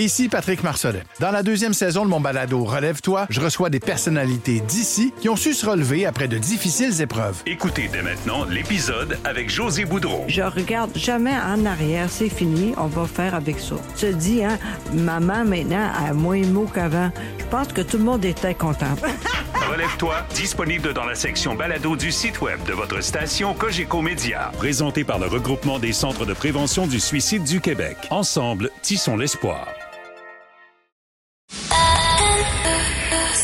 Ici Patrick Marcelet. Dans la deuxième saison de mon balado Relève-toi, je reçois des personnalités d'ici qui ont su se relever après de difficiles épreuves. Écoutez dès maintenant l'épisode avec José Boudreau. Je regarde jamais en arrière, c'est fini, on va faire avec ça. Tu te dis, hein, maman maintenant a moins de mots qu'avant. Je pense que tout le monde était content. Relève-toi, disponible dans la section balado du site web de votre station Cogeco Média. Présenté par le regroupement des centres de prévention du suicide du Québec. Ensemble, tissons l'espoir.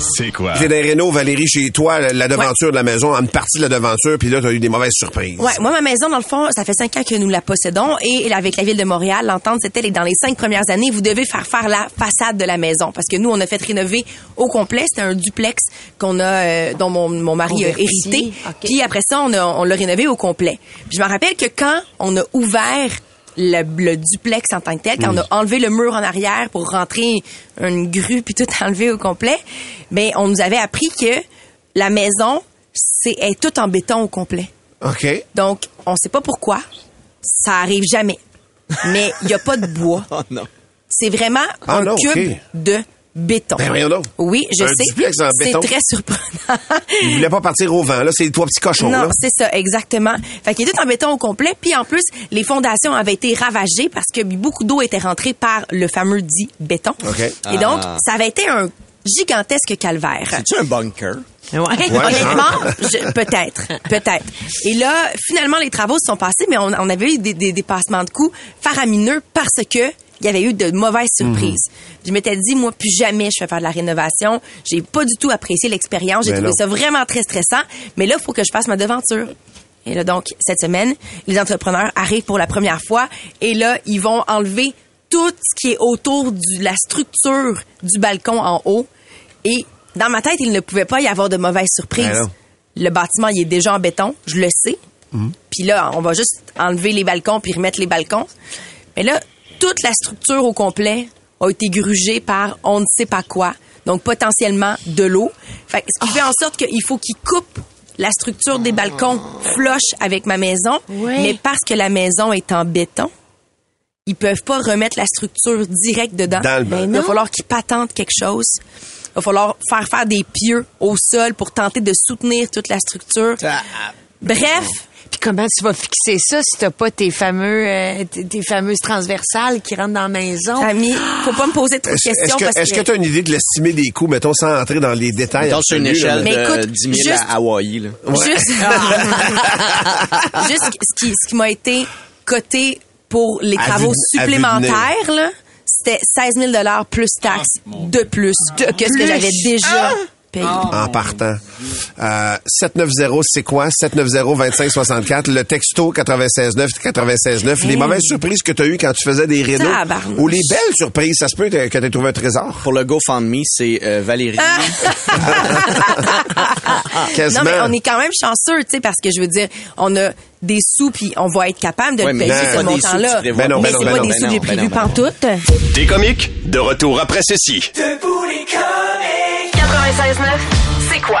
C'est quoi? J'ai des rénaux, Valérie, chez toi, la, la devanture de la maison, une partie de la devanture, puis là, t'as eu des mauvaises surprises. Ouais, moi, ma maison, dans le fond, ça fait cinq ans que nous la possédons et avec la ville de Montréal, l'entente, c'était les- dans les cinq premières années, vous devez faire faire la façade de la maison parce que nous, on a fait rénover au complet. C'était un duplex qu'on a, euh, dont mon, mon mari a hérité. ok. Puis après ça, on a- on l'a rénové au complet. Puis je me rappelle que quand on a ouvert le, le duplex en tant que tel, quand on a enlevé le mur en arrière pour rentrer une grue puis tout enlevé au complet, ben on nous avait appris que la maison c'est est toute en béton au complet. OK. Donc, on sait pas pourquoi. Ça arrive jamais. Mais il y a pas de bois. Oh non. C'est vraiment Ah un cube de béton. Ben, donc. Oui, je Un sais. C'est béton. très surprenant. Il voulait pas partir au vent, là. C'est les trois petits cochons, Non, c'est ça, exactement. Fait qu'il est tout en béton au complet. Puis en plus, les fondations avaient été ravagées parce que beaucoup d'eau était rentrée par le fameux dit béton. OK. Et donc, Ah. ça avait été un gigantesque calvaire. C'est-tu un bunker? Ouais. Honnêtement, je- peut-être, peut-être. Et là, finalement, les travaux se sont passés, mais on, on avait eu des, des dépassements de coûts faramineux parce que il y avait eu de mauvaises surprises. Je m'étais dit, moi, plus jamais je vais faire de la rénovation. J'ai pas du tout apprécié l'expérience. J'ai Ben trouvé non. ça vraiment très stressant. Mais là, il faut que je fasse ma devanture. Et là, donc, cette semaine, les entrepreneurs arrivent pour la première fois et là, ils vont enlever tout ce qui est autour de la structure du balcon en haut. Et dans ma tête, il ne pouvait pas y avoir de mauvaises surprises. Ben le bâtiment, il est déjà en béton, je le sais. Puis là, on va juste enlever les balcons puis remettre les balcons. Mais là, toute la structure au complet a été grugée par on ne sait pas quoi. Donc, potentiellement de l'eau. Fait que ce qui fait en sorte qu'il faut qu'ils coupent la structure des balcons flush avec ma maison. Oui. Mais parce que la maison est en béton, ils peuvent pas remettre la structure directe dedans. Dans le Ben, il va falloir qu'ils patentent quelque chose. Il va falloir faire faire des pieux au sol pour tenter de soutenir toute la structure. Ah, Bref, Puis comment tu vas fixer ça si t'as pas tes fameux, euh, tes, tes fameuses transversales qui rentrent dans la maison? Ami, faut pas me poser trop de Est-ce est-ce questions que parce est-ce que tu as une idée de l'estimer des coûts, mettons, sans entrer dans les détails? Mettons sur une là, échelle Mais de écoute, 10 000 juste- à Hawaï. Là. Juste, juste ce qui, ce qui m'a été coté pour les travaux supplémentaires, là, c'était 16 000 plus taxes de plus que ce que j'avais déjà payé. en partant. Euh, 790, c'est quoi? 790-2564. Le texto 969 969. Les mauvaises surprises que tu as eues quand tu faisais des rénaux. Ou les belles surprises. Ça se peut que tu aies trouvé un trésor. Pour le GoFundMe, c'est euh, Valérie. Quasiment. Non, mais on est quand même chanceux, tu sais, parce que je veux dire, on a des sous, puis on va être capable de Ouais, le mais payer, c'est ce pas des sous montant-là. tu prévois. Ben non, mais ben non, c'est ben pas non, des ben sous que j'ai ben prévus ben pantoute. Des comiques, de retour après ceci. 96.9. C'est quoi?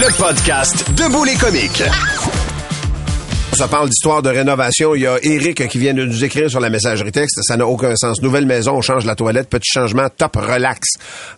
Le podcast Debout les comiques. Ça parle d'histoire de rénovation. Il y a Eric qui vient de nous écrire sur la messagerie texte. Ça n'a aucun sens. Nouvelle maison, on change la toilette. Petit changement, top relax.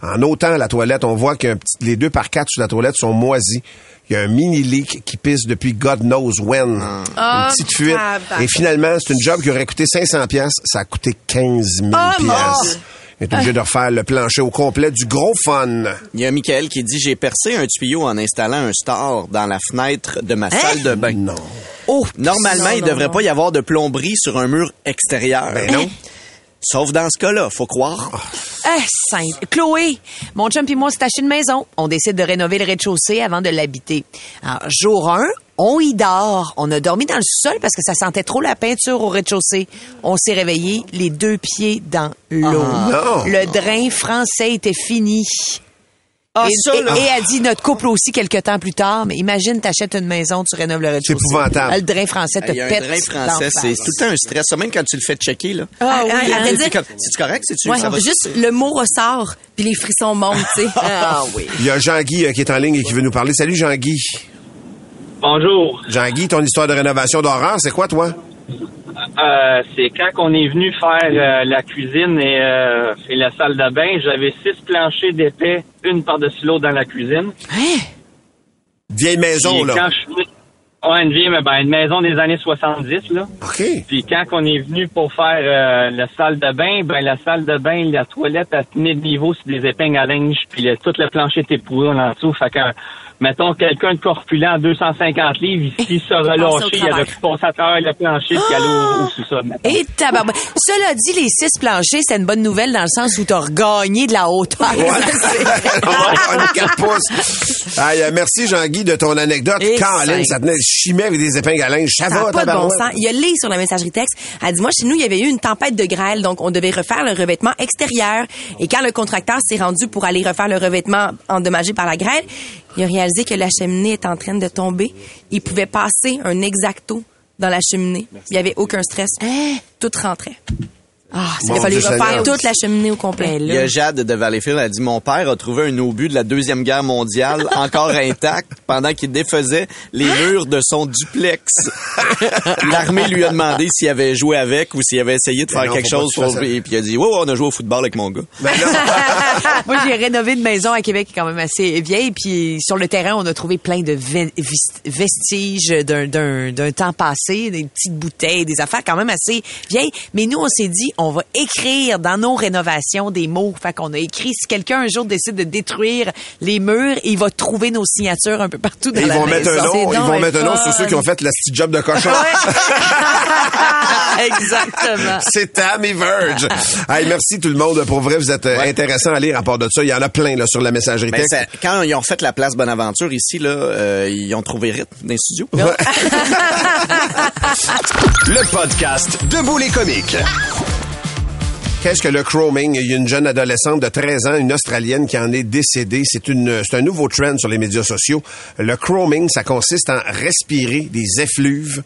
En autant la toilette, on voit que les deux par quatre sur la toilette sont moisis. Il y a un mini leak qui pisse depuis God knows when. Ah, une petite fuite. tabarnak. Et finalement, c'est une job qui aurait coûté 500 pièces. Ça a coûté 15 000 Oh, mon pièces. Il est obligé de refaire le plancher au complet du gros fun. Il y a Michael qui dit J'ai percé un tuyau en installant un star dans la fenêtre de ma salle de bain. Non. Oh, normalement, Non, il non, devrait non. pas y avoir de plomberie sur un mur extérieur. Ben non. Sauf dans ce cas-là, faut croire. Eh, simple. Chloé, mon chum et moi, c'est acheté une maison. On décide de rénover le rez-de-chaussée avant de l'habiter. Alors, jour 1, on y dort. On a dormi dans le sol parce que ça sentait trop la peinture au rez-de-chaussée. On s'est réveillé les deux pieds dans l'eau. non. Le drain français était fini. Ah, et, ça, et- là. et a dit notre couple aussi quelques temps plus tard. Mais imagine, t'achètes une maison, tu rénoves le rez-de-chaussée. épouvantable. Ah, Le drain français te pète. drain français, c'est tout le temps un stress. Ça, même quand tu le fais checker, là. Ah oui, Ah, C'est dire, comme- C'est-tu correct? C'est-tu, ouais, ça va? Juste le mot ressort, puis les frissons montent, tu sais. Ah oui. Il y a Jean-Guy euh, qui est en ligne et qui veut nous parler. Salut Jean-Guy. Bonjour. Jean-Guy, ton histoire de rénovation d'horreur, c'est quoi toi? Euh, c'est quand on est venu faire euh, la cuisine et, euh, et la salle de bain, j'avais six planchers d'épais, une par-dessus l'autre dans la cuisine. Vieille maison, Puis là. Quand je suis... Ouais, une vieille, mais ben, une maison des années 70, là. OK. Puis quand on est venu pour faire euh, la salle de bain, ben la salle de bain, la toilette, elle tenait de niveau sur des épingles à linge, puis le- tout le plancher était pourri en dessous. Fait que, mettons, quelqu'un de corpulent à 250 livres, s'il se relâchait, il pu passer à travers le plancher puis aller au, au sous-sol. Et tabarnak. Cela dit, les six planchers, c'est une bonne nouvelle dans le sens où t'as regagné de la hauteur. On est quatre pouces. Aïe, euh, merci Jean-Guy de ton anecdote. Caroline, ça tenait chimé avec des épingles à linge. Ça, va, pas de bon sens. Il y a Lé sur la messagerie texte. Elle dit, moi, chez nous, il y avait eu une tempête de grêle, donc on devait refaire le revêtement extérieur. Et quand le contracteur s'est rendu pour aller refaire le revêtement endommagé par la grêle, il a réalisé que la cheminée est en train de tomber. Il pouvait passer un exacto dans la cheminée. Il n'y avait aucun stress. Tout rentrait. Ah, Il a Mon fallu Dieu refaire toute la cheminée au complet. Il y a Jade de Valleyfield, elle a dit Mon père a trouvé un obus de la Deuxième Guerre mondiale encore intact pendant qu'il défaisait les murs de son duplex. L'armée lui a demandé s'il avait joué avec ou s'il avait essayé de Mais faire non, quelque chose pour ça. Et puis il a dit Ouais, ouais, on a joué au football avec mon gars. Ben. Moi, j'ai rénové une maison à Québec qui est quand même assez vieille, puis sur le terrain, on a trouvé plein de vestiges d'un temps passé, des petites bouteilles, des affaires quand même assez vieilles. Mais nous, on s'est dit, on va écrire dans nos rénovations des mots. Fait qu'on a écrit, si quelqu'un un jour décide de détruire les murs, il va trouver nos signatures un peu partout dans Ils la vont maison. mettre un nom, C'est ils vont mettre un nom sur ceux qui ont fait la petite job de cochon. Exactement. C'est Tammy Verge. Hey, merci tout le monde. Pour vrai, vous êtes euh, intéressant à lire à part de ça. Il y en a plein là, sur la messagerie Ben, texte. quand ils ont fait la place Bonaventure ici, là, euh, ils ont trouvé rythme dans les studios. Le podcast Debout les comiques. Qu'est-ce que le chroming? Il y a une jeune adolescente de 13 ans, une Australienne, qui en est décédée. C'est un nouveau trend sur les médias sociaux. Le chroming, ça consiste en respirer des effluves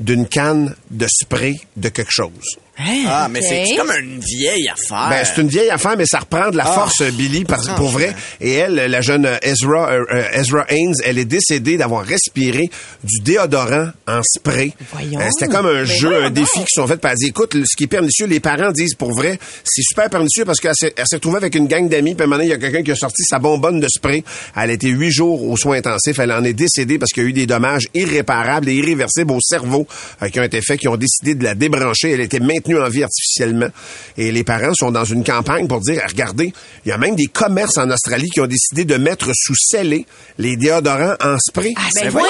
d'une canne de spray de quelque chose. Ah, mais c'est comme une vieille affaire. Ben, c'est une vieille affaire, mais ça reprend de la Ah. force, Billy, par- pour vrai. Et elle, la jeune Ezra, euh, euh, Ezra Haynes, elle est décédée d'avoir respiré du déodorant en spray. Voyons. Euh, C'était comme un jeu, un défi qui sont faits. Elle dit, écoute, ce qui est pernicieux, les parents disent pour vrai, c'est super pernicieux parce qu'elle s'est retrouvée avec une gang d'amis. Puis à un moment donné, il y a quelqu'un qui a sorti sa bonbonne de spray. Elle a été huit jours aux soins intensifs. Elle en est décédée parce qu'il y a eu des dommages irréparables et irréversibles au cerveau euh, qui ont été faits, qui ont décidé de la débrancher. Elle a été en vie artificiellement. Et les parents sont dans une campagne pour dire, regardez, il y a même des commerces en Australie qui ont décidé de mettre sous scellé les déodorants en spray. ben Ben donc.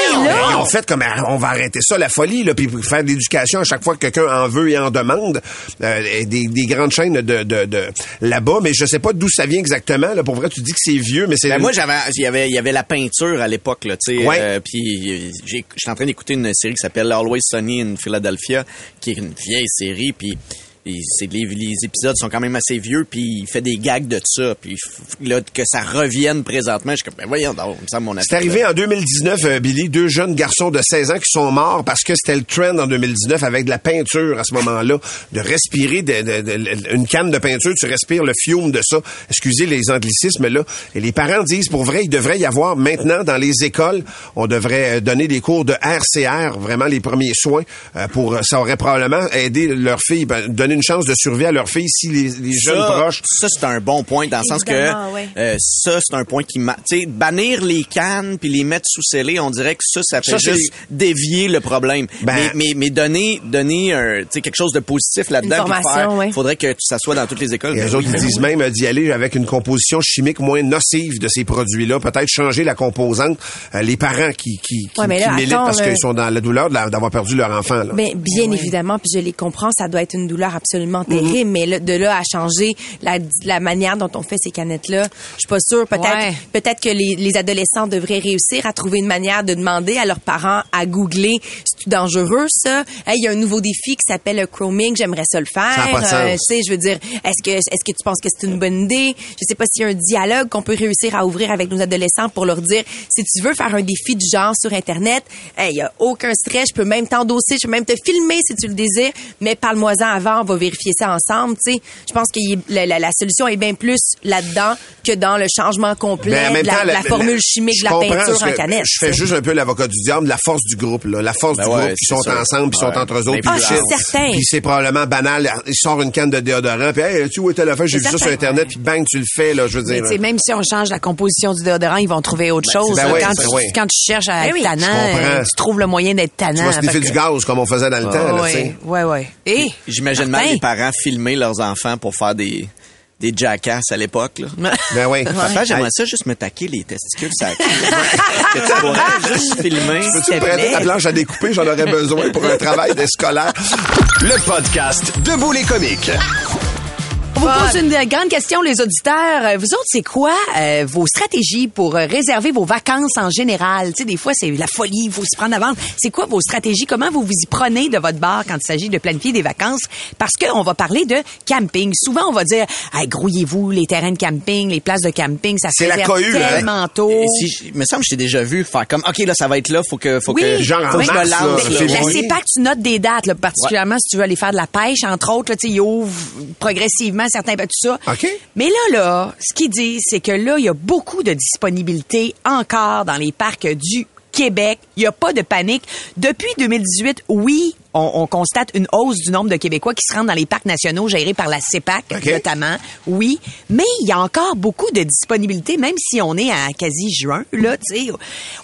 Ils ont fait comme, ah, on va arrêter ça, la folie, là, puis faire de l'éducation à chaque fois que quelqu'un en veut et en demande. Euh, et des, des grandes chaînes de, de, de là-bas, mais je sais pas d'où ça vient exactement. Là, pour vrai, tu dis que c'est vieux, mais c'est... Ben, moi, j'avais, il y avait, il y avait la peinture à l'époque, là, tu sais. Ouais. euh, puis euh, j'étais en train d'écouter une série qui s'appelle Always Sunny in Philadelphia, qui est une vieille série, puis et c'est les, les épisodes sont quand même assez vieux, puis il fait des gags de ça, puis là que ça revienne présentement, je suis comme ben voyons donc, ça mon C'est arrivé en 2019, euh, Billy, deux jeunes garçons de 16 ans qui sont morts parce que c'était le trend en 2019 avec de la peinture à ce moment-là, de respirer de- de- de- une canne de peinture, tu respires le fiume de ça. Excusez les anglicismes là. Et les parents disent pour vrai, il devrait y avoir maintenant dans les écoles, on devrait euh, donner des cours de RCR, vraiment les premiers soins euh, pour ça aurait probablement aidé leur fille, ben, donner une chance de survie à leur fille si les, les jeunes Ça, proches. Ça, c'est un bon point dans le sens que ouais. euh, ça, c'est un point qui m'a... Tu sais, bannir les cannes puis les mettre sous scellés, on dirait que ça, ça fait Ça, juste dévier le problème. Ben- mais, mais, mais donner, donner un, tu sais, quelque chose de positif là-dedans. Ouais. faudrait que ça soit dans toutes les écoles. Et eux autres, ils disent même euh, d'y aller avec une composition chimique moins nocive de ces produits-là. Peut-être changer la composante. Euh, les parents qui, qui, qui, Ouais, là, qui militent attends, parce qu'ils sont dans la douleur d'avoir perdu leur enfant. Là. Ben, bien évidemment, puis je les comprends, ça doit être une douleur absolument terrible, mais là, de là à changer la, la manière dont on fait ces canettes-là, je suis pas sûre. Peut-être Ouais. peut-être que les, les adolescents devraient réussir à trouver une manière de demander à leurs parents à googler c'est dangereux ça? Hey, il y a un nouveau défi qui s'appelle le chroming, j'aimerais ça le faire. Euh, tu sais, je veux dire, est-ce que est-ce que tu penses que c'est une bonne idée? Je sais pas s'il y a un dialogue qu'on peut réussir à ouvrir avec nos adolescents pour leur dire si tu veux faire un défi du genre sur internet, il y a aucun stress, je peux même t'endosser, je peux même te filmer si tu le désires, mais parle-moi-en avant, on va vérifier ça ensemble, tu sais. Je pense que la, la- la solution est bien plus là-dedans que dans le changement complet Ben, de la, temps, formule chimique de la peinture en canette. Je fais juste un peu l'avocat du diable, la force du groupe, là, la force Ben du ouais, groupe, qui c'est sont ça. ensemble, puis sont entre eux autres. Ah, certain. Puis c'est probablement banal. Il sort une canne de déodorant, puis hey, tu où était la fin, j'ai vu ça sur internet, puis bang, tu le fais là, je veux Mais dire. tu sais, même si on change la composition du déodorant, ils vont trouver autre chose. ben là. ouais, quand, tu, ouais. quand tu cherches à être oui. tannant, euh, tu trouves le moyen d'être tannant. Tu vas sniffer du gaz comme on faisait dans le temps, là, tu sais. ouais, ouais, ouais. Et, J'imagine mal Martin. les parents filmer leurs enfants pour faire des des jackasses à l'époque. là. Ben oui. Papa, j'aimerais ça juste me taquer les testicules. Ça... que tu pourrais juste filmer. Peux-tu me prêter ta planche à découper? J'en aurais besoin pour un travail de scolaire. Le podcast Debout les comiques. On vous pose une grande question, les auditeurs. Euh, Vous autres, c'est quoi euh, vos stratégies pour euh, réserver vos vacances en général? Tu sais, des fois, c'est la folie, il faut s'y prendre avant. C'est quoi vos stratégies? Comment vous vous y prenez de votre bar quand il s'agit de planifier des vacances? Parce qu'on va parler de camping. Souvent, on va dire, hey, grouillez-vous, les terrains de camping, les places de camping, ça se C'est la réserve cohue, hein? tellement tôt. Et si, il me semble que je t'ai déjà vu faire comme, OK, là, ça va être là, faut que, faut Oui, que, Genre en faut que je me mars, là. La Oui. CEPAC, tu notes des dates, là, particulièrement si tu veux aller faire de la pêche, entre autres, là, tu sais, ils ouvrent progressivement certains, tout ça. OK. Mais là, là, ce qu'ils disent, c'est que là, il y a beaucoup de disponibilité encore dans les parcs du Québec. Il n'y a pas de panique. Depuis 2018, oui, on, on constate une hausse du nombre de Québécois qui se rendent dans les parcs nationaux gérés par la CEPAC, notamment. Oui. Mais il y a encore beaucoup de disponibilité, même si on est à quasi juin, là, tu sais.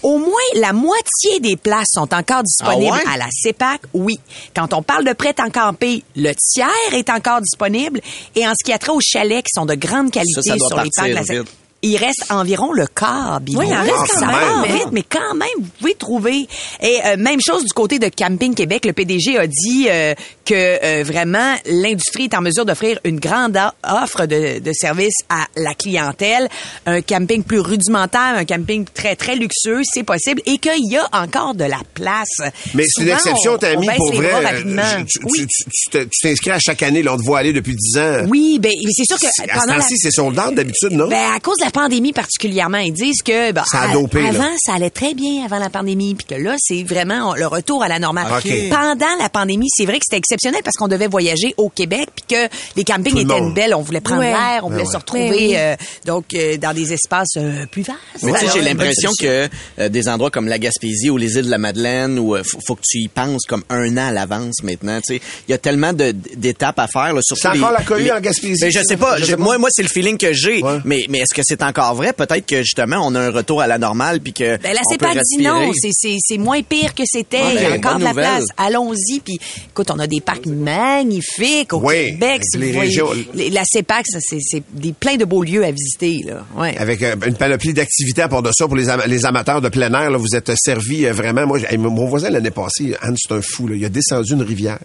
Au moins, la moitié des places sont encore disponibles Ah ouais? à la CEPAC, oui. Quand on parle de prêt à camper, le tiers est encore disponible. Et en ce qui a trait aux chalets qui sont de grande qualité Ça, ça doit sur les parcs de la. Il reste environ le quart, Bibi. Oui, il en reste ça quand va même. vite, mais quand même, vous pouvez trouver. Et euh, même chose du côté de Camping Québec, le PDG a dit euh, que euh, vraiment l'industrie est en mesure d'offrir une grande offre de, de services à la clientèle, un camping plus rudimentaire, un camping très très luxueux, c'est possible, et qu'il y a encore de la place. Mais c'est une exception, on- on Tammy, baisse pour vrai. euh, tu- oui. tu- tu te- tu t'inscris à chaque année, là, on te voit aller depuis 10 ans. Oui, ben c'est sûr que À ce pendant la... c'est out d'habitude, non? Ben, à cause de la pandémie particulièrement, ils disent que ben, Ça a à- dopé, là. avant, ça allait très bien avant la pandémie, puis que là, c'est vraiment le retour à la normale. OK. Pendant la pandémie, c'est vrai que c'était exceptionnel parce qu'on devait voyager au Québec, puis que les campings étaient une belle, on voulait prendre Ouais. l'air, on Ben voulait ouais. se retrouver Ben oui. euh, donc euh, dans des espaces euh, plus vastes. Mais tu sais, j'ai l'impression que euh, des endroits comme la Gaspésie ou les îles de la Madeleine, où euh, faut, faut que tu y penses comme un an à l'avance maintenant. Tu sais, il y a tellement d'étapes à faire. Là, surtout C'est encore les- la cohue les- en Gaspésie, Ben, je ça? sais pas. Je Je- sais pas. moi, moi, c'est le feeling que j'ai. Ouais. Mais, mais est-ce que c'est encore vrai Peut-être que justement, on a un retour à la normale puis que Ben là, c'est pas dit non. C'est, c'est, c'est moins pire que c'était. Ouais, Il y a ben, encore de la nouvelle. place. Allons-y. Puis, écoute, on a des parcs magnifiques au Oui, Québec. Si les voyez. Les- la CEPAC, c'est, plein de beaux lieux à visiter. Là. Ouais. Avec euh, une panoplie d'activités à part de ça pour les, am- les amateurs de plein air. Là, vous êtes servis euh, vraiment. Moi, mon voisin l'année passée, Anne, c'est un fou. Là, il a descendu une rivière.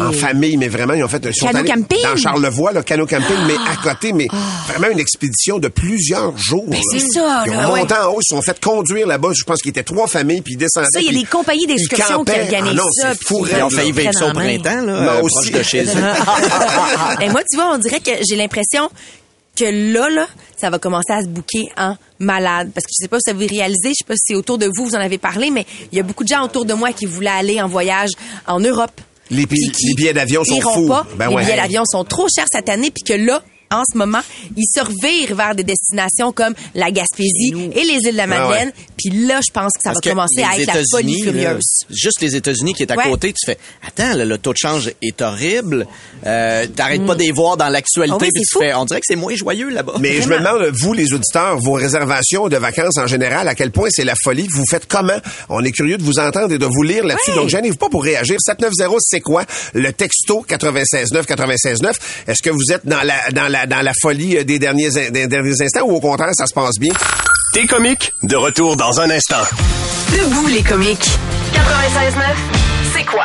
En famille, mais vraiment, ils ont fait ils sont Canot allés camping? dans Charlevoix, le canot camping, mais à côté, mais vraiment une expédition de plusieurs jours. Ben, là. c'est ça, Ils là, ont ouais. monté en haut, ils se sont fait conduire là-bas. Je pense qu'il était trois familles, puis ils descendaient. Ça, il y a des compagnies ils d'excursion qui organisent ah non, ça, fou, Ils ont failli là. vivre ça au printemps, là, Moi euh, aussi. de chez eux. Et moi, tu vois, on dirait que j'ai l'impression que là, là, ça va commencer à se bouquer en malade. Parce que je sais pas si vous avez réalisé, je sais pas si c'est autour de vous, vous en avez parlé, mais il y a beaucoup de gens autour de moi qui voulaient aller en voyage en Europe. Les, les billets d'avion sont fous. Pas. Ben les ouais. billets d'avion sont trop chers cette année, puis que là, en ce moment, ils se revirent vers des destinations comme la Gaspésie et les îles de la Madeleine. Puis là, je pense que ça Parce va que commencer à être la folie là, furieuse. juste les États-Unis qui est à Ouais. côté, tu fais attends, là, le taux de change est horrible. Euh, T'arrêtes pas de les voir dans l'actualité, Ah oui, puis tu fou. fais, on dirait que c'est moins joyeux là-bas. Mais je me demande, vous, les auditeurs, vos réservations de vacances en général, à quel point c'est la folie. Vous faites comment? On est curieux de vous entendre et de vous lire là-dessus. Ouais. Donc, gênez-vous pas pour réagir. 790, c'est quoi? Le texto 969 969. Est-ce que vous êtes dans la, dans la, dans la folie euh, des derniers, in- des derniers instants ou au contraire, ça se passe bien? T'es comique, de retour dans un instant. Debout les comiques. 96.9, c'est quoi?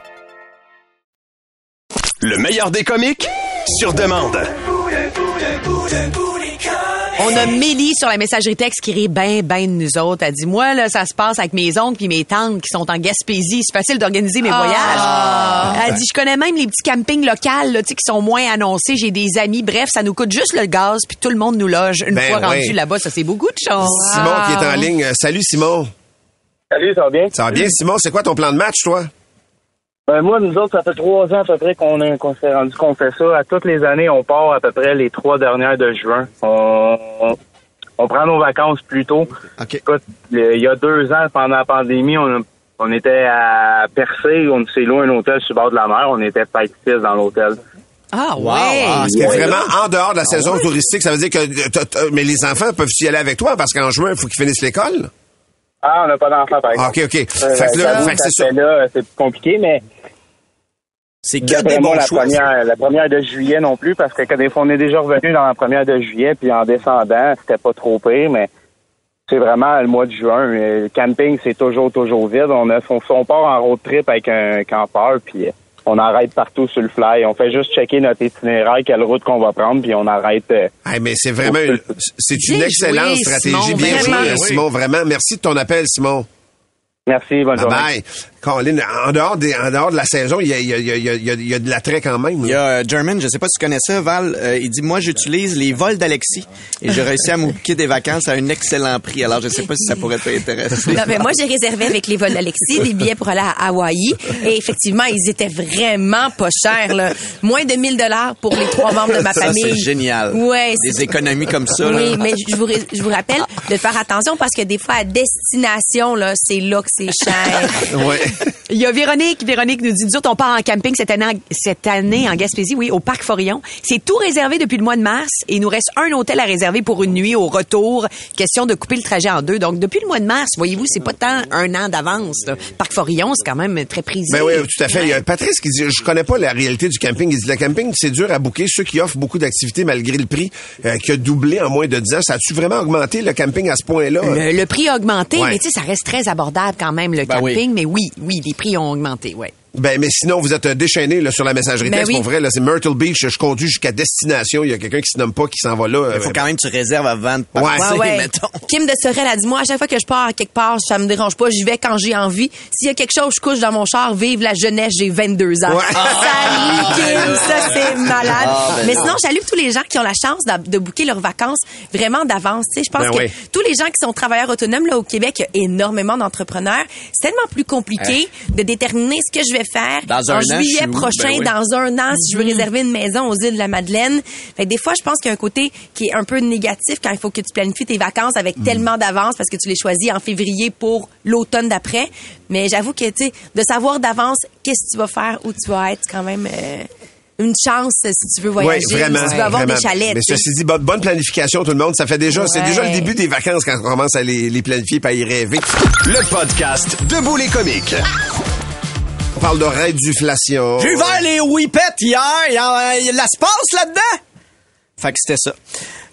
Le meilleur des comiques, sur demande. On a Mélie sur la messagerie texte qui rit ben, ben de nous autres. Elle dit, moi, là, ça se passe avec mes oncles puis mes tantes qui sont en Gaspésie. C'est facile d'organiser mes Ah. voyages. Elle dit, je connais même les petits campings locaux, là, tu sais, qui sont moins annoncés. J'ai des amis. Bref, ça nous coûte juste le gaz puis tout le monde nous loge une Ben fois ouais. rendu là-bas. Ça, c'est beaucoup de chance. Simon qui est en ligne. Euh, Salut, Simon. Salut, ça va bien? Ça va bien, Simon? C'est quoi ton plan de match, toi? Ben, moi, nous autres, ça fait trois ans à peu près qu'on est- qu'on s'est rendu qu'on fait ça. À toutes les années, on part à peu près les trois dernières de juin. On, on, on prend nos vacances plus tôt. OK. Écoute, il y a deux ans, pendant la pandémie, on, a- on était à Percé, on s'est loué un hôtel sur le bord de la mer. On était six dans l'hôtel. Ah, Wow, ouais. ah, C'est Ouais. vraiment en dehors de la saison touristique. Ça veut dire que... Mais les enfants peuvent y aller avec toi parce qu'en juin, il faut qu'ils finissent l'école. Ah, on n'a pas d'enfant, par Ah, exemple. OK, OK. Euh, fait que là, j'avoue fait que que c'est ça. c'est compliqué, mais C'est que des bons la choix. première, la première de juillet non plus, parce que quand des fois, on est déjà revenu dans la première de juillet, puis en descendant, c'était pas trop pire, mais c'est vraiment le mois de juin. Euh, Le camping, c'est toujours, toujours vide. On, a, on, on part en road trip avec un campeur, puis euh, on arrête partout sur le fly. On fait juste checker notre itinéraire, quelle route qu'on va prendre, puis on arrête. euh, Hey, mais c'est vraiment une, c'est une excellente joué, stratégie. Simon, Bien joué, vraiment. Simon. Vraiment. Merci de ton appel, Simon. Merci, bonne Bye journée. bye. Colin, en dehors, des, en dehors de la saison, il y a, il y a, il y a, il y a, il y a de l'attrait quand même. Il y a euh, German, je sais pas si tu connais ça, Val. euh, il dit moi j'utilise les vols d'Alexis et j'ai réussi à me des vacances à un excellent prix. Alors je sais pas si ça pourrait t'intéresser. Non, mais moi, j'ai réservé avec les vols d'Alexis des billets pour aller à Hawaï. Et effectivement, ils étaient vraiment pas chers. Là. Moins de 1000 dollars pour les trois membres de ma ça famille. c'est génial. Ouais, Des économies comme ça. Oui, là. mais je vous, je vous rappelle de faire attention parce que des fois, à destination, là, c'est là que c'est cher. Ouais. Il y a Véronique. Véronique nous dit, nous autres, on part en camping cette année, en- cette année en Gaspésie, oui, au Parc Forillon. C'est tout réservé depuis le mois de mars et il nous reste un hôtel à réserver pour une nuit au retour. Question de couper le trajet en deux. Donc, depuis le mois de mars, voyez-vous, c'est pas tant un an d'avance. là. Parc Forillon, c'est quand même très prisé. Ben oui, tout à fait. Il y a Patrice qui dit, je connais pas la réalité du camping. Il dit, le camping, c'est dur à bouquer. Ceux qui offrent beaucoup d'activités malgré le prix euh, qui a doublé en moins de 10 ans, ça a-tu vraiment augmenté le camping à ce point-là? Le, le prix a augmenté, Ouais. mais tu sais, ça reste très abordable quand même, le Ben oui. camping. Mais oui, oui, les prix ont augmenté, ouais. Ben, mais sinon, vous êtes euh, déchaîné là, sur la messagerie Ben texte. oui. Pour vrai, là, c'est Myrtle Beach. Je conduis jusqu'à destination. Il y a quelqu'un qui se nomme pas, qui s'en va là. Il faut quand même que tu réserves avant de partir, Ouais, ouais. mettons. Kim de Sorel a dit, moi, à chaque fois que je pars à quelque part, ça me dérange pas, j'y vais quand j'ai envie. S'il y a quelque chose, je couche dans mon char, vive la jeunesse, j'ai 22 ans. Ouais. Salut, Kim, ça, c'est malade. Ah, ben Mais non. sinon, salue tous les gens qui ont la chance d'a- de, booker leurs vacances vraiment d'avance. Tu sais, je pense Ben que oui. tous les gens qui sont travailleurs autonomes, là, au Québec, il y a énormément d'entrepreneurs. C'est tellement plus compliqué de déterminer ce que je vais faire Dans un en an, juillet prochain, Ben oui. dans un an, si je veux réserver une maison aux îles de la Madeleine. Fait que des fois, je pense qu'il y a un côté qui est un peu négatif quand il faut que tu planifies tes vacances avec tellement d'avance parce que tu les choisis en février pour l'automne d'après. Mais j'avoue que, tu sais, de savoir d'avance qu'est-ce que tu vas faire, où tu vas être, c'est quand même euh, une chance si tu veux voyager, Oui, vraiment. si tu veux avoir vraiment. des chalets. Mais ceci dit, bonne, planification, tout le monde. Ça fait déjà, c'est déjà le début des vacances quand on commence à les, les planifier et à y rêver. Le podcast Debout les comiques. On parle de réduflation. J'ai ouvert les whippets hier. Il y a, il y a de l'espace là-dedans. Fait que c'était ça.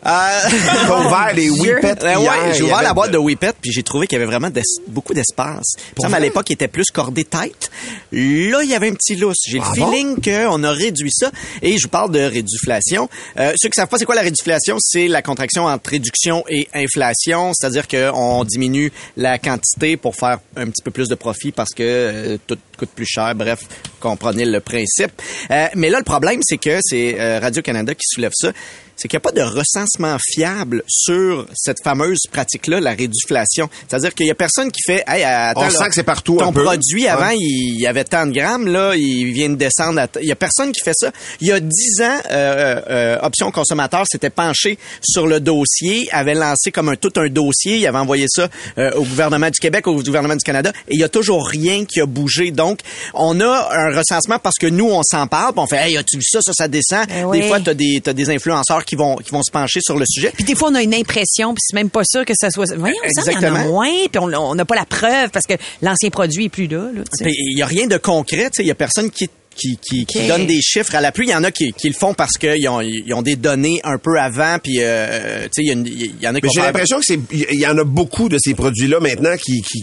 T'as ouvert les Whippets Euh, hier, ouais, j'ai ouvert la boîte de- de Whippet puis j'ai trouvé qu'il y avait vraiment d'es- beaucoup d'espace. Semble, à l'époque, il était plus cordé tête. Là, il y avait un petit lousse. J'ai Ah le feeling qu'on a réduit ça. Et je vous parle de réduflation. Euh, ceux qui savent pas c'est quoi la réduflation, c'est la contraction entre réduction et inflation. C'est-à-dire qu'on diminue la quantité pour faire un petit peu plus de profit parce que euh, tout coûte plus cher. Bref, comprenez le principe. Euh, mais là, le problème, c'est que c'est euh, Radio-Canada qui soulève ça c'est qu'il n'y a pas de recensement fiable sur cette fameuse pratique-là, la réduflation. C'est-à-dire qu'il y a personne qui fait, hey, attends, On là, sent que c'est partout ton un peu. produit avant, il y avait tant de grammes, là, il vient de descendre. à t- Il y a personne qui fait ça. Il y a dix ans, euh, euh, Option Consommateur s'était penché sur le dossier, avait lancé comme un tout un dossier, il avait envoyé ça euh, au gouvernement du Québec, au gouvernement du Canada, et il y a toujours rien qui a bougé. Donc, on a un recensement parce que nous, on s'en parle, puis on fait, hey, as-tu vu ça, ça, ça descend? Oui. Des fois, t'as des, t'as des influenceurs qui vont, qui vont se pencher sur le sujet. Puis des fois, on a une impression, puis c'est même pas sûr que ça soit... Voyons, ça, il y en a Exactement. moins, puis on on n'a pas la preuve parce que l'ancien produit est plus là. là, il y a rien de concret, il y a personne qui qui, qui, qui Ok. donne des chiffres à l'appui. Il y en a qui, qui le font parce qu'ils ont, ils ont des données un peu avant, puis euh, tu sais, il y, a une- il y en a qui Mais vont j'ai l'impression que c'est, il y en a beaucoup de ces produits-là maintenant qui, qui,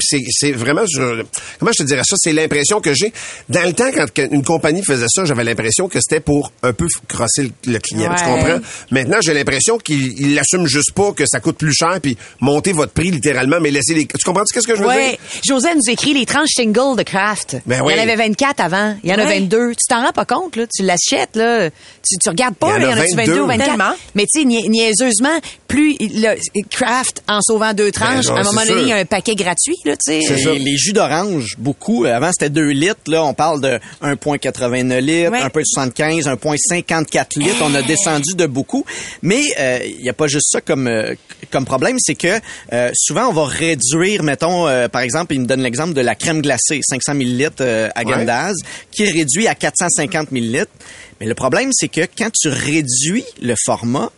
c'est, c'est vraiment sur, comment je te dirais ça, c'est l'impression que j'ai. Dans le temps, quand une compagnie faisait ça, j'avais l'impression que c'était pour un peu crosser le, le client. Tu comprends? Maintenant, j'ai l'impression qu'ils ils l'assument juste pas, que ça coûte plus cher, puis monter votre prix littéralement, mais laisser les, tu comprends ce que je veux Ouais. dire? José nous écrit les tranches singles de Kraft. Ben Il oui. y en avait 24 avant. Il y en a Ouais. 22. Tu t'en rends pas compte, là. Tu l'achètes, là. Tu, tu regardes pas, Il y en là. a Il y en a-tu 22? 22 ou 24? Tellement. Mais tu sais, nia- niaiseusement, plus le Kraft, en sauvant deux tranches, Ben, à un moment donné, il y a un paquet gratuit, là, tu sais. Les jus d'orange, beaucoup. Avant, c'était 2 litres. Là, on parle de 1,89 litres, Ouais. 1,75, 1,54 litres. On a descendu de beaucoup. Mais euh, il n'y a pas juste ça comme, euh, comme problème. C'est que euh, souvent, on va réduire, mettons, euh, par exemple, il me donne l'exemple de la crème glacée, 500 millilitres euh, à Ouais. Qui réduit à 450 millilitres. Mais le problème, c'est que quand tu réduis le format,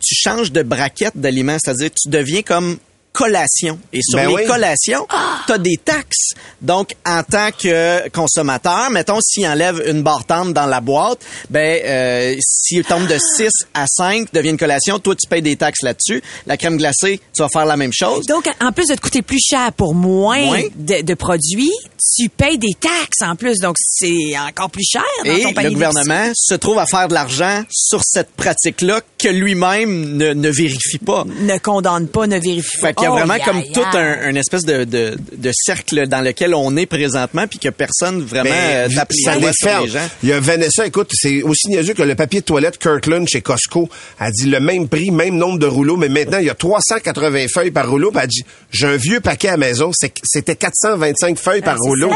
tu changes de braquette d'aliments, c'est-à-dire tu deviens comme collation. Et sur Ben les oui. collations, tu as des taxes. Donc, en tant que consommateur, mettons, s'il enlève une barre tendre dans la boîte, ben, euh, s'il tombe de 6 à 5, devient une collation, toi, tu payes des taxes là-dessus. La crème glacée, tu vas faire la même chose. Donc, en plus de te coûter plus cher pour moins, Moins. De, de produits, tu payes des taxes en plus. Donc, c'est encore plus cher dans Et ton panier le gouvernement se trouve à faire de l'argent sur cette pratique-là que lui-même ne, ne vérifie pas. Ne condamne pas, ne vérifie pas. Qu'il y a Oh, vraiment yeah, comme yeah. tout un, un espèce de, de, de cercle dans lequel on est présentement, puis que personne vraiment euh, tape les ça les gens. Il y a Vanessa, écoute, c'est aussi niaiseux que le papier de toilette Kirkland chez Costco. Elle dit le même prix, même nombre de rouleaux, mais maintenant, il y a 380 feuilles par rouleau. Puis elle dit, j'ai un vieux paquet à la maison, c'est- c'était 425 feuilles par c'est rouleau.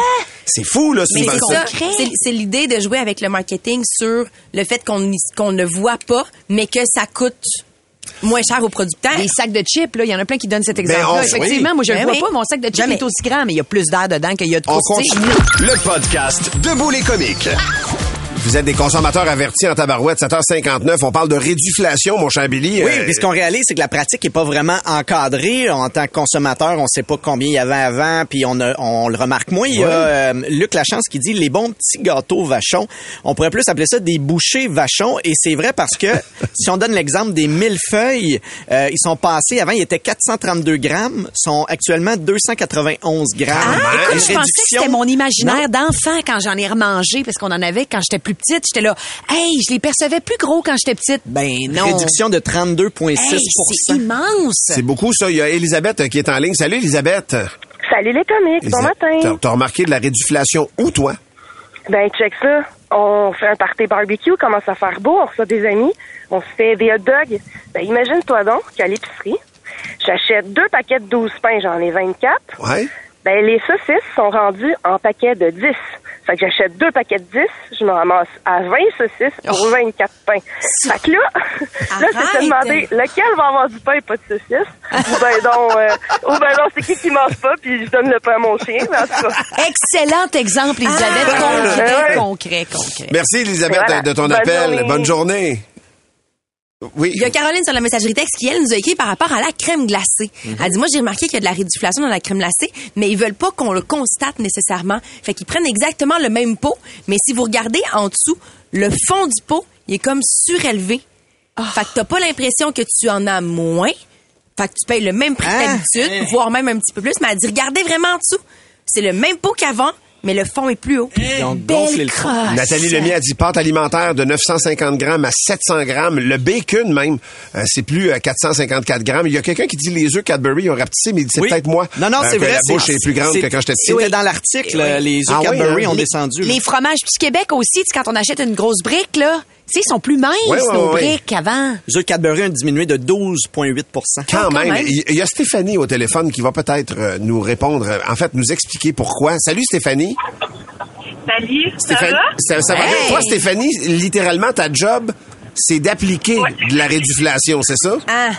C'est fou, là. Mais c'est- c'est ça, c'est c'est l'idée de jouer avec le marketing sur le fait qu'on qu'on ne voit pas, mais que ça coûte moins cher aux producteurs. Des sacs de chips, là, il y en a plein qui donnent cet exemple-là. on- Effectivement, moi, je le Ben vois oui. pas. Mon sac de chips Jamais. est aussi grand, mais il y a plus d'air dedans qu'il y a de On croustilles. continue. Le podcast Debout les comiques. Vous êtes des consommateurs avertis en tabarouette, 7h59. On parle de réduflation, mon cher Billy. Oui, Euh, puis ce qu'on réalise, c'est que la pratique est pas vraiment encadrée. En tant que consommateur, on sait pas combien il y avait avant, puis on, a- on le remarque moins. Il y a euh, Luc Lachance qui dit les bons petits gâteaux vachons. On pourrait plus appeler ça des bouchées vachons, et c'est vrai parce que si on donne l'exemple des millefeuilles, euh, ils sont passés avant, ils étaient 432 grammes, sont actuellement 291 grammes. Ah, écoute, je pensais que réduction- c'était mon imaginaire d'enfant quand j'en ai remangé, parce qu'on en avait quand j'étais plus petite. J'étais là, hey, je les percevais plus gros quand j'étais petite. Ben non. Réduction de 32,6 Hey, c'est immense. C'est beaucoup, ça. Il y a Elisabeth euh, qui est en ligne. Salut, Elisabeth. Salut les comiques, bon Elisabeth, matin. T'as, t'as remarqué de la réduflation où, toi? Ben check ça. On fait un party barbecue, commence à faire beau, on reçoit des amis, on se fait des hot dogs. Ben imagine-toi donc qu'à l'épicerie, j'achète deux paquets de 12 pains, j'en ai 24. Ouais. Ben les saucisses sont rendues en paquets de 10. Fait que j'achète deux paquets de 10, je me ramasse à 20 saucisses pour 24 pains. Fait que là, là, c'est te demander lequel va avoir du pain et pas de saucisses? ou ben donc, euh, ou ben donc, c'est qui qui mange pas, puis je donne le pain à mon chien. Mais en tout cas. Excellent exemple, Elisabeth. Ah, concret, concret, concret. Merci, Elisabeth, Voilà. de ton Bonne appel. journée. Bonne journée. Oui. Il y a Caroline sur la messagerie texte qui, elle, nous a écrit par rapport à la crème glacée. Elle dit, moi, j'ai remarqué qu'il y a de la réduflation dans la crème glacée, mais ils veulent pas qu'on le constate nécessairement. Fait qu'ils prennent exactement le même pot, mais si vous regardez en dessous, le fond du pot, il est comme surélevé. Fait que t'as pas l'impression que tu en as moins. Fait que tu payes le même prix que Ah. d'habitude, voire même un petit peu plus. Mais elle dit, regardez vraiment en dessous. C'est le même pot qu'avant, mais le fond est plus haut. Ils ont gonflé Belle le fond. crosse. Nathalie Lemay a dit pâte alimentaire de 950 grammes à 700 grammes. Le bacon, même, euh, c'est plus à 454 grammes. Il y a quelqu'un qui dit les œufs Cadbury ont rapetissé, mais il dit c'est Oui. peut-être moi. Non, non, euh, c'est vrai. La c'est- bouche est plus grande que quand j'étais petit. C'était dans l'article, euh, les œufs Ah oui, Cadbury hein? ont Les- descendu. là. Les fromages du Québec aussi, quand on achète une grosse brique, là, tu sais, ils sont plus minces, Ouais, ouais, nos ouais. briques, qu'avant. Les œufs Cadbury ont diminué de 12,8 Quand, même. même. Il y a Stéphanie au téléphone qui va peut-être euh, nous répondre, euh, en fait, nous expliquer pourquoi. Salut Stéphanie. Salut, ça Stéphanie, va? ça, ça va bien? Hey! Toi, Stéphanie, littéralement, ta job, c'est d'appliquer de la réduflation, c'est ça? Ah,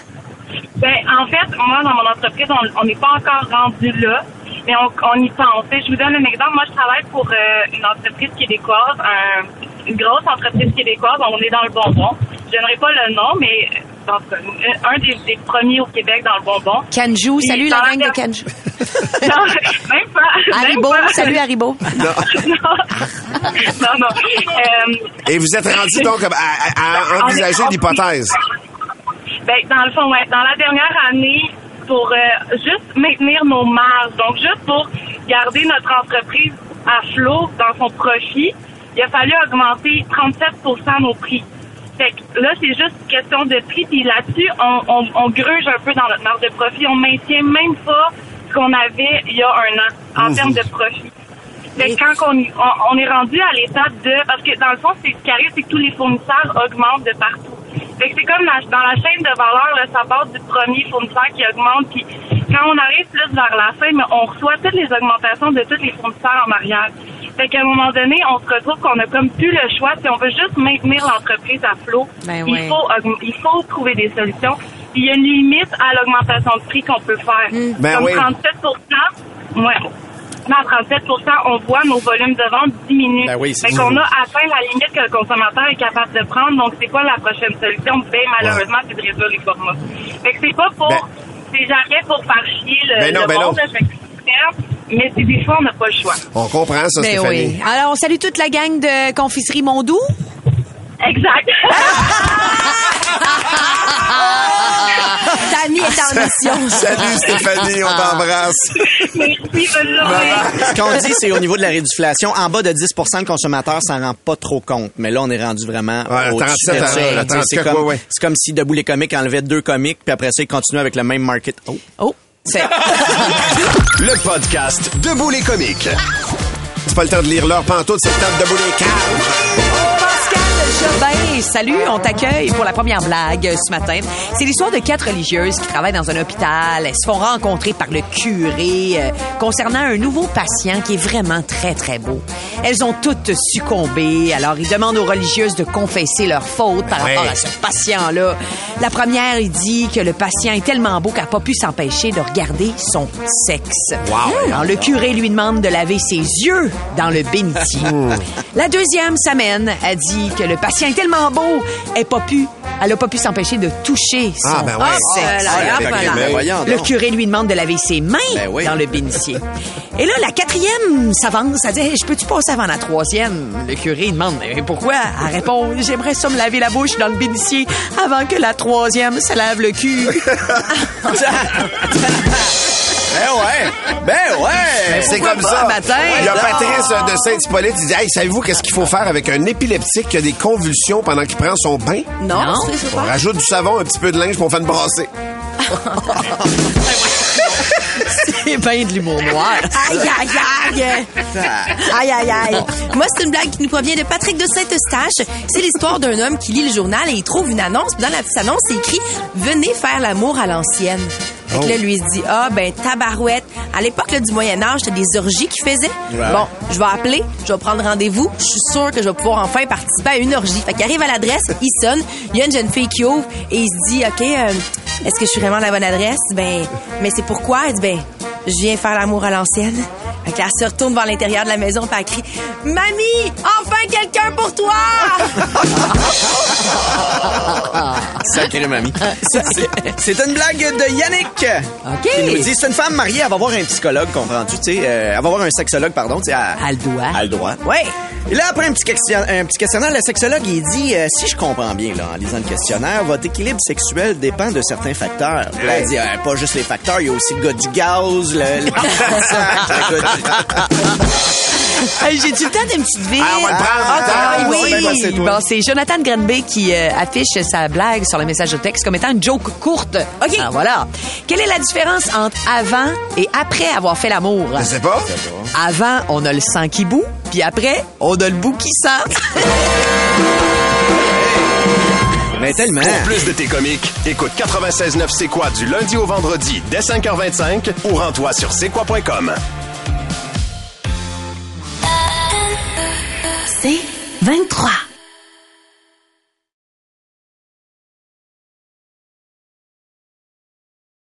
Ben, en fait, moi, dans mon entreprise, on n'est pas encore rendu là, mais on, on y pense. Je vous donne un exemple. Moi, je travaille pour euh, une entreprise québécoise, un- une grosse entreprise québécoise. On est dans le bonbon. Je donnerai pas le nom, mais un des, des premiers au Québec dans le bonbon. Canjou, Puis, salut la gang de Canjou. non, même pas. même Haribo, pas. salut Haribo. non, non. non. Euh, Et vous êtes rendu donc à, à- à envisager l'hypothèse. Ben, dans le fond, ouais. Dans la dernière année, pour euh, juste maintenir nos marges, donc juste pour garder notre entreprise à flot dans son profit, il a fallu augmenter 37% nos prix. Fait que là, c'est juste question de prix. Puis là-dessus, on, on, on gruge un peu dans notre marge de profit. On maintient même pas ce qu'on avait il y a un an en termes de profit. Fait que quand on, on, on est rendu à l'étape de... Parce que dans le fond, c'est ce qui arrive, c'est que tous les fournisseurs augmentent de partout. Fait que c'est comme la- dans la chaîne de valeur, là, ça part du premier fournisseur qui augmente. Puis quand on arrive plus vers la fin, mais on reçoit toutes les augmentations de tous les fournisseurs en arrière. Fait qu'à un moment donné, on se retrouve qu'on a comme plus le choix. Si on veut juste maintenir l'entreprise à flot, Ben il, ouais. faut, il faut trouver des solutions. Puis il y a une limite à l'augmentation de prix qu'on peut faire. Ben comme oui. 37 Ouais. Dans 37 on voit nos volumes de vente diminuer. Ben oui, fait qu'on a atteint la limite que le consommateur est capable de prendre. Donc, c'est quoi la prochaine solution? Ben, malheureusement, c'est de réduire les formats. Fait que c'est pas pour... Ben- c'est jamais pour faire chier le, Ben non, le ben monde, fait que. Mais c'est des fois, on n'a pas le choix. On comprend ça, Ben Stéphanie. oui. Alors, on salue toute la gang de Confiserie Mondou. Exact. Tani est en mission. Salut Stéphanie, on t'embrasse. Merci, bonne journée. Ce qu'on dit, c'est au niveau de la réduflation, en bas de 10% le consommateur s'en rend pas trop compte. Mais là, on est rendu vraiment Ouais, au-dessus 37, de ça. là. le Tu sais, C'est 34, comme, ouais, comme si Debout les comiques enlevait deux comiques, puis après ça, ils continuent avec le même market. Oh. Oh, Le podcast Debout les comiques. C'est pas le temps de lire leur pantoute, c'est le temps de les caves. Jobin, salut, on t'accueille pour la première blague ce matin. C'est l'histoire de quatre religieuses qui travaillent dans un hôpital. Elles se font rencontrer par le curé euh, concernant un nouveau patient qui est vraiment très, très beau. Elles ont toutes succombé, alors ils demandent aux religieuses de confesser leurs fautes par Ouais. rapport à ce patient-là. La première, il dit que le patient est tellement beau qu'elle n'a pas pu s'empêcher de regarder son sexe. Wow. Alors, le curé lui demande de laver ses yeux dans le bénitier. La deuxième s'amène, a dit que le patient est tellement beau, elle n'a pas pu, elle a pas pu s'empêcher de toucher son Ah, ben ouais. Ah, Ah, voilà. ben Le curé lui demande de laver ses mains Ben oui. dans le bénitier. Et là, la quatrième s'avance, elle dit Hey, Je peux-tu passer avant la troisième Le curé demande Mais pourquoi Elle répond J'aimerais ça me laver la bouche dans le bénitier avant que la troisième se lave le cul. Ben ouais! Ben ouais! C'est comme ça. matin? Il y a Non. Patrice euh, de Saint-Hippolyte qui dit Hey, savez-vous qu'est-ce qu'il faut faire avec un épileptique qui a des convulsions pendant qu'il prend son bain? Non, Non. c'est On rajoute du savon, un petit peu de linge pour fait une brasser. C'est bien de l'humour noir. Aïe, aïe, aïe. Aïe, aïe, aïe. Moi, c'est une blague qui nous provient de Patrick de Saint-Eustache. C'est l'histoire d'un homme qui lit le journal et il trouve une annonce. Puis dans la petite annonce, c'est écrit « Venez faire l'amour à l'ancienne ». Fait que là, lui, il se dit, ah, ben, tabarouette. À l'époque là, du Moyen-Âge, c'était des orgies qu'il faisait. Ouais. Bon, je vais appeler, je vais prendre rendez-vous. Je suis sûre que je vais pouvoir enfin participer à une orgie. Fait qu'il arrive à l'adresse, il sonne, il y a une jeune fille qui ouvre et il se dit, OK, euh, est-ce que je suis vraiment à la bonne adresse? Ben, mais c'est pourquoi? Il dit, ben, je viens faire l'amour à l'ancienne. Fait que là, elle se retourne vers l'intérieur de la maison puis elle crie, Mamie, enfin quelqu'un pour toi! Sacré mamie. Ça, c'est- une blague de Yannick. OK. Il nous dit, c'est une femme mariée, elle va voir un psychologue, comprends-tu? Tu sais, euh, elle va voir un sexologue, pardon. tu sais, Elle, Elle doit. elle droit. Ouais. Et là, après un petit, question- un petit questionnaire, le sexologue, il dit, euh, si je comprends bien, là, en lisant le questionnaire, votre équilibre sexuel dépend de certains facteurs. Là, elle dit, euh, pas juste les facteurs, il y a aussi le gars du gaz, le, le gars du- Hey, J'ai-tu le temps d'une petite ville? Ah, on va le prendre. Ah, Ah, oui. oui, c'est toi. Bon, c'est Jonathan Granby qui euh, affiche sa blague sur le message de texte comme étant une joke courte. OK. Voilà. Quelle est la différence entre avant et après avoir fait l'amour? Je sais pas. Avant, on a le sang qui bout, puis après, on a le bout qui sent. Mais tellement. Pour plus de tes comiques, écoute 96.9 C'est quoi du lundi au vendredi dès 5h25 ou rends-toi sur c'est quoi.com. C'est 23.